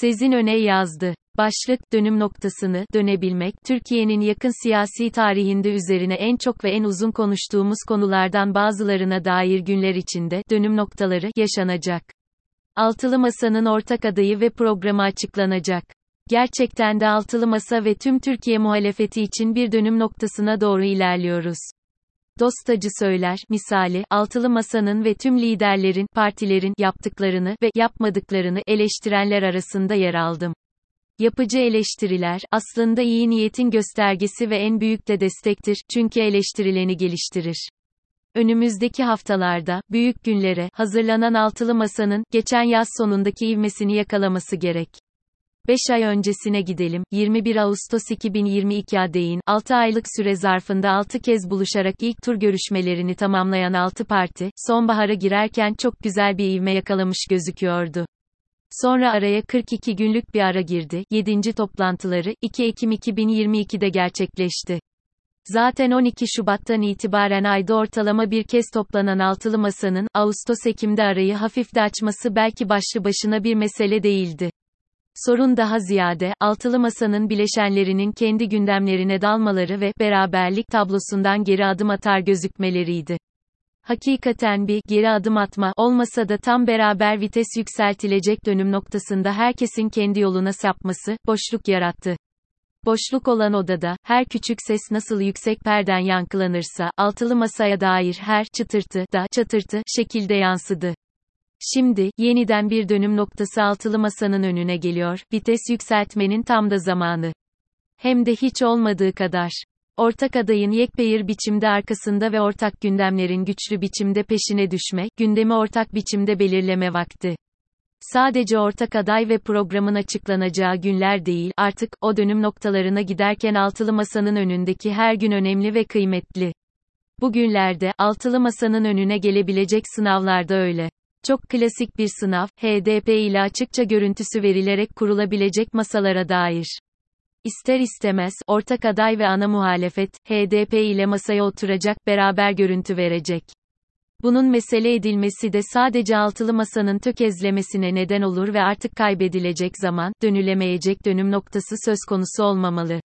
Sezin Öne yazdı. Başlık, dönüm noktasını, dönebilmek, Türkiye'nin yakın siyasi tarihinde üzerine en çok ve en uzun konuştuğumuz konulardan bazılarına dair günler içinde, dönüm noktaları, yaşanacak. Altılı Masa'nın ortak adayı ve programı açıklanacak. Gerçekten de Altılı Masa ve tüm Türkiye muhalefeti için bir dönüm noktasına doğru ilerliyoruz. Dostacı söyler, misali, altılı masanın ve tüm liderlerin, partilerin, yaptıklarını ve yapmadıklarını eleştirenler arasında yer aldım. Yapıcı eleştiriler, aslında iyi niyetin göstergesi ve en büyük de destektir, çünkü eleştirileni geliştirir. Önümüzdeki haftalarda, büyük günlere, hazırlanan altılı masanın, geçen yaz sonundaki ivmesini yakalaması gerek. 5 ay öncesine gidelim, 21 Ağustos 2022 değin, 6 aylık süre zarfında 6 kez buluşarak ilk tur görüşmelerini tamamlayan 6 parti, sonbahara girerken çok güzel bir ivme yakalamış gözüküyordu. Sonra araya 42 günlük bir ara girdi, 7. toplantıları, 2 Ekim 2022'de gerçekleşti. Zaten 12 Şubat'tan itibaren ayda ortalama bir kez toplanan altılı masanın, Ağustos-Ekim'de arayı hafif de açması belki başlı başına bir mesele değildi. Sorun daha ziyade, altılı masanın bileşenlerinin kendi gündemlerine dalmaları ve beraberlik tablosundan geri adım atar gözükmeleriydi. Hakikaten bir geri adım atma olmasa da tam beraber vites yükseltilecek dönüm noktasında herkesin kendi yoluna sapması boşluk yarattı. Boşluk olan odada, her küçük ses nasıl yüksek perden yankılanırsa, altılı masaya dair her çıtırtı da çatırtı şekilde yansıdı. Şimdi, yeniden bir dönüm noktası altılı masanın önüne geliyor, vites yükseltmenin tam da zamanı. Hem de hiç olmadığı kadar. Ortak adayın yekpeyir biçimde arkasında ve ortak gündemlerin güçlü biçimde peşine düşme, gündemi ortak biçimde belirleme vakti. Sadece ortak aday ve programın açıklanacağı günler değil, artık, o dönüm noktalarına giderken altılı masanın önündeki her gün önemli ve kıymetli. Bugünlerde, altılı masanın önüne gelebilecek sınavlar da öyle. Çok klasik bir sınav, HDP ile açıkça görüntüsü verilerek kurulabilecek masalara dair. İster istemez, ortak aday ve ana muhalefet, HDP ile masaya oturacak, beraber görüntü verecek. Bunun mesele edilmesi de sadece altılı masanın tökezlemesine neden olur ve artık kaybedilecek zaman, dönülemeyecek dönüm noktası söz konusu olmamalı.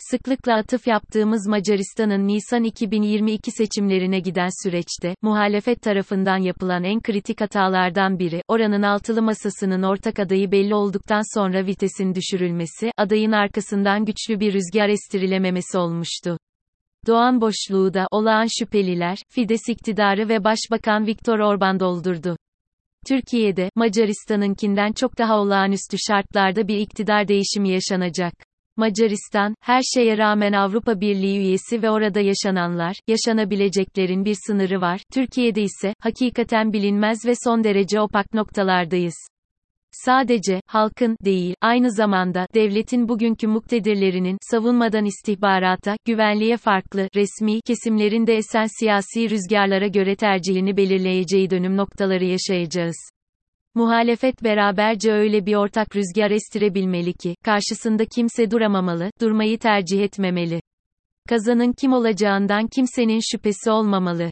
Sıklıkla atıf yaptığımız Macaristan'ın Nisan 2022 seçimlerine giden süreçte, muhalefet tarafından yapılan en kritik hatalardan biri, oranın altılı masasının ortak adayı belli olduktan sonra vitesin düşürülmesi, adayın arkasından güçlü bir rüzgar estirilememesi olmuştu. Doğan boşluğu da, olağan şüpheliler, Fides iktidarı ve Başbakan Viktor Orban doldurdu. Türkiye'de, Macaristan'ınkinden çok daha olağanüstü şartlarda bir iktidar değişimi yaşanacak. Macaristan, her şeye rağmen Avrupa Birliği üyesi ve orada yaşananlar, yaşanabileceklerin bir sınırı var. Türkiye'de ise, hakikaten bilinmez ve son derece opak noktalardayız. Sadece, halkın, değil, aynı zamanda, devletin bugünkü muktedirlerinin, savunmadan istihbarata, güvenliğe farklı, resmi, kesimlerin de esen siyasi rüzgarlara göre tercihini belirleyeceği dönüm noktaları yaşayacağız. Muhalefet beraberce öyle bir ortak rüzgar estirebilmeli ki, karşısında kimse duramamalı, durmayı tercih etmemeli. Kazanın kim olacağından kimsenin şüphesi olmamalı.